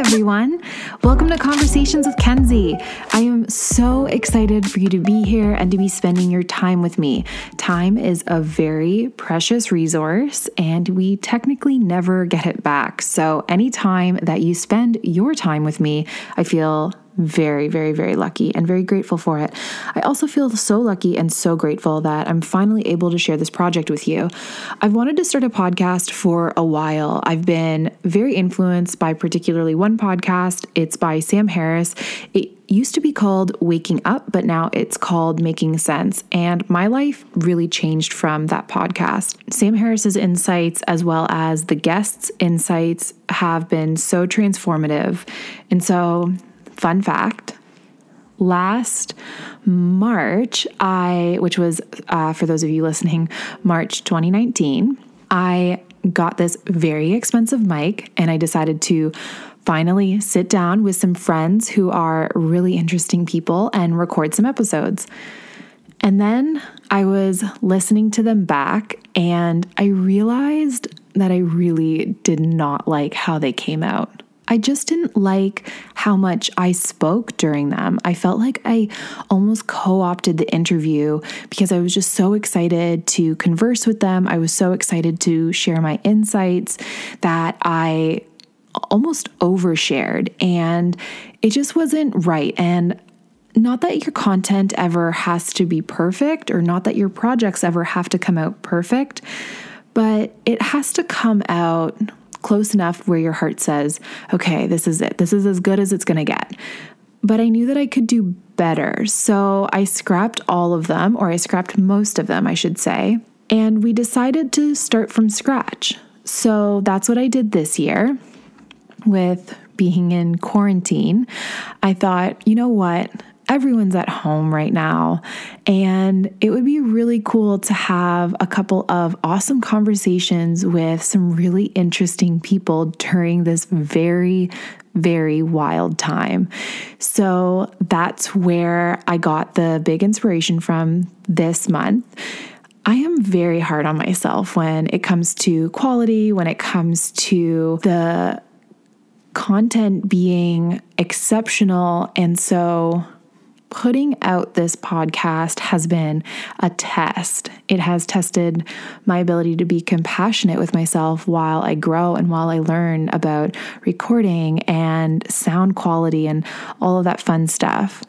everyone. Welcome to Conversations with Kenzie. I am so excited for you to be here and to be spending your time with me. Time is a very precious resource, and we technically never get it back. So, anytime that you spend your time with me, I feel very, very, very lucky and very grateful for it. I also feel so lucky and so grateful that I'm finally able to share this project with you. I've wanted to start a podcast for a while. I've been very influenced by particularly one podcast. It's by Sam Harris. It used to be called Waking Up, but now it's called Making Sense. And my life really changed from that podcast. Sam Harris's insights, as well as the guests' insights, have been so transformative. And so Fun fact last March, I, which was uh, for those of you listening, March 2019, I got this very expensive mic and I decided to finally sit down with some friends who are really interesting people and record some episodes. And then I was listening to them back and I realized that I really did not like how they came out. I just didn't like how much I spoke during them. I felt like I almost co opted the interview because I was just so excited to converse with them. I was so excited to share my insights that I almost overshared and it just wasn't right. And not that your content ever has to be perfect or not that your projects ever have to come out perfect, but it has to come out close enough where your heart says, okay, this is it. This is as good as it's going to get. But I knew that I could do better. So I scrapped all of them, or I scrapped most of them, I should say. And we decided to start from scratch. So that's what I did this year with being in quarantine. I thought, you know what? everyone's at home right now. And it would be really cool to have a couple of awesome conversations with some really interesting people during this very, very wild time. So that's where I got the big inspiration from this month. I am very hard on myself when it comes to quality, when it comes to the content being exceptional. And so putting out this podcast has been a test. It has tested my ability to be compassionate with myself while I grow and while I learn about recording and sound quality and all of that fun stuff.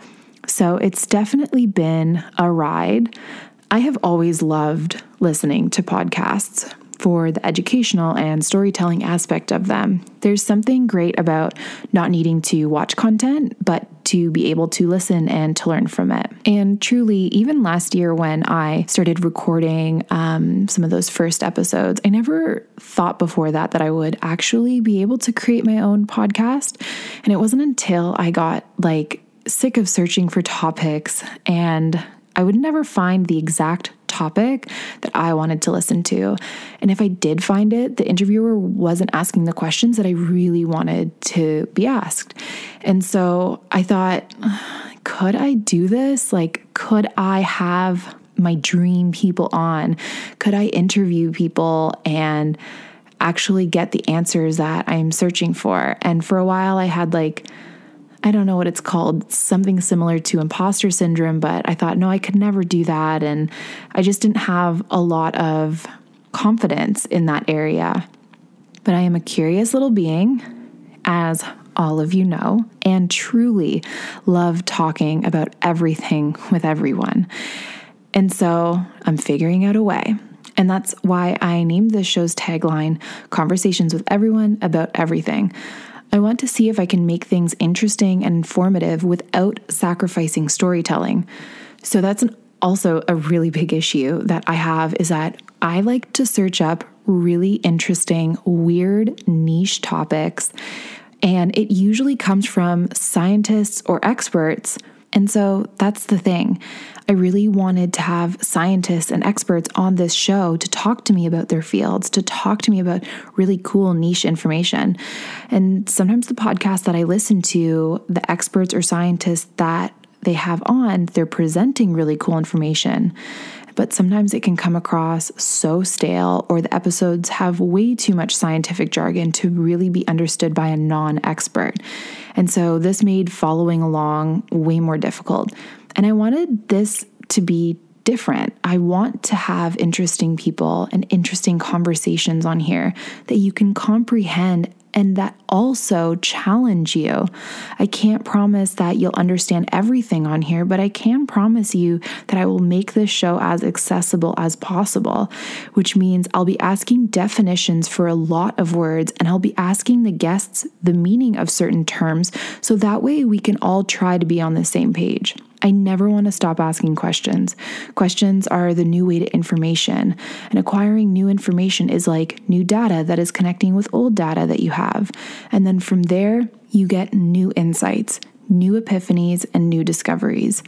So it's definitely been a ride. I have always loved listening to podcasts for the educational and storytelling aspect of them. There's something great about not needing to watch content, but to be able to listen and to learn from it. And truly, even last year when I started recording um, some of those first episodes, I never thought before that that I would actually be able to create my own podcast. And it wasn't until I got like sick of searching for topics and I would never find the exact topic that I wanted to listen to. And if I did find it, the interviewer wasn't asking the questions that I really wanted to be asked. And so I thought, could I do this? Like, could I have my dream people on? Could I interview people and actually get the answers that I'm searching for? And for a while, I had like, I don't know what it's called, something similar to imposter syndrome, but I thought, no, I could never do that. And I just didn't have a lot of confidence in that area. But I am a curious little being, as all of you know, and truly love talking about everything with everyone. And so I'm figuring out a way. And that's why I named this show's tagline Conversations with Everyone About Everything. I want to see if I can make things interesting and informative without sacrificing storytelling. So that's an, also a really big issue that I have is that I like to search up really interesting, weird, niche topics. And it usually comes from scientists or experts and so that's the thing. I really wanted to have scientists and experts on this show to talk to me about their fields, to talk to me about really cool niche information. And sometimes the podcasts that I listen to, the experts or scientists that they have on, they're presenting really cool information. but sometimes it can come across so stale or the episodes have way too much scientific jargon to really be understood by a non expert. And so this made following along way more difficult. And I wanted this to be different. I want to have interesting people and interesting conversations on here that you can comprehend and that also challenge you. I can't promise that you'll understand everything on here, but I can promise you that I will make this show as accessible as possible, which means I'll be asking definitions for a lot of words and I'll be asking the guests the meaning of certain terms so that way we can all try to be on the same page. I never want to stop asking questions. Questions are the new way to information, and acquiring new information is like new data that is connecting with old data that you have. And then from there, you get new insights, new epiphanies, and new discoveries.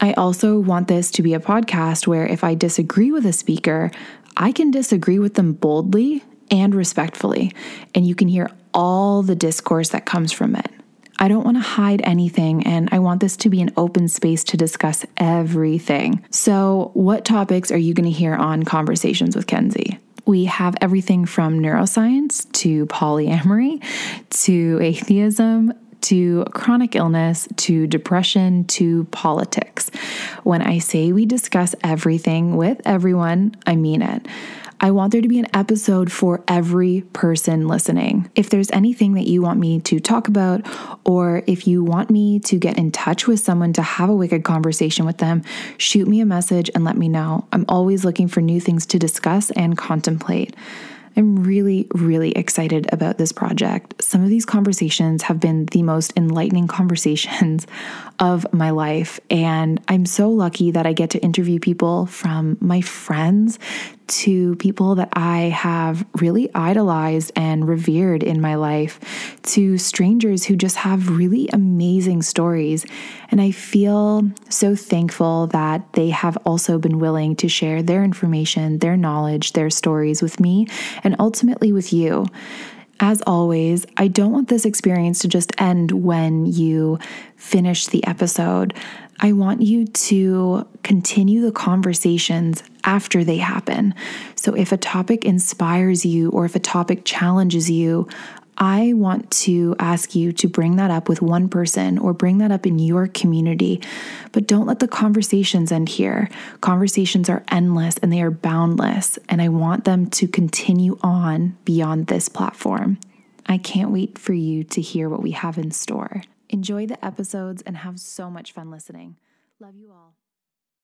I also want this to be a podcast where if I disagree with a speaker, I can disagree with them boldly and respectfully, and you can hear all the discourse that comes from it. I don't want to hide anything, and I want this to be an open space to discuss everything. So, what topics are you going to hear on Conversations with Kenzie? We have everything from neuroscience to polyamory to atheism to chronic illness to depression to politics. When I say we discuss everything with everyone, I mean it. I want there to be an episode for every person listening. If there's anything that you want me to talk about, or if you want me to get in touch with someone to have a wicked conversation with them, shoot me a message and let me know. I'm always looking for new things to discuss and contemplate. I'm really, really excited about this project. Some of these conversations have been the most enlightening conversations of my life. And I'm so lucky that I get to interview people from my friends to people that I have really idolized and revered in my life, to strangers who just have really amazing stories. And I feel so thankful that they have also been willing to share their information, their knowledge, their stories with me, and ultimately with you. As always, I don't want this experience to just end when you finish the episode. I want you to continue the conversations after they happen. So, if a topic inspires you or if a topic challenges you, I want to ask you to bring that up with one person or bring that up in your community. But don't let the conversations end here. Conversations are endless and they are boundless, and I want them to continue on beyond this platform. I can't wait for you to hear what we have in store. Enjoy the episodes and have so much fun listening. Love you all.